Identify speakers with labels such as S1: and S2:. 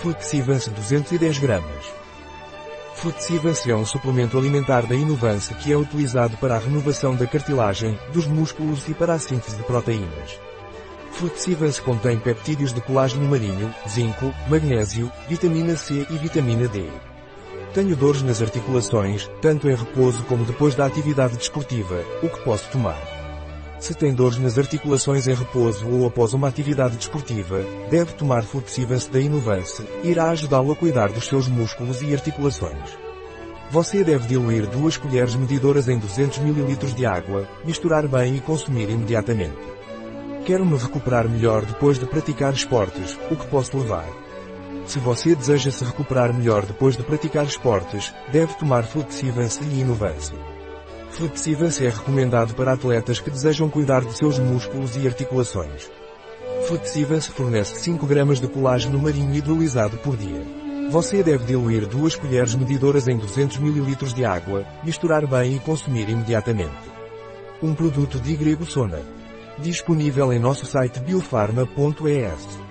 S1: Flexivance 210 gramas. Flexivance é um suplemento alimentar da Inovance que é utilizado para a renovação da cartilagem, dos músculos e para a síntese de proteínas. Flexivance contém peptídeos de colágeno marinho, zinco, magnésio, vitamina C e vitamina D. Tenho dores nas articulações, tanto em repouso como depois da atividade desportiva, o que posso tomar? Se tem dores nas articulações em repouso ou após uma atividade desportiva, deve tomar Flexivance da Inovance, irá ajudá-lo a cuidar dos seus músculos e articulações. Você deve diluir duas colheres medidoras em 200 ml de água, misturar bem e consumir imediatamente. Quero me recuperar melhor depois de praticar esportes, o que posso levar? Se você deseja se recuperar melhor depois de praticar esportes, deve tomar Flexivance e Inovance. Flexivance é recomendado para atletas que desejam cuidar de seus músculos e articulações. Flexivance fornece 5 gramas de colágeno marinho hidrolisado por dia. Você deve diluir duas colheres medidoras em 200 ml de água, misturar bem e consumir imediatamente. Um produto de Grego Sona. Disponível em nosso site biofarma.es.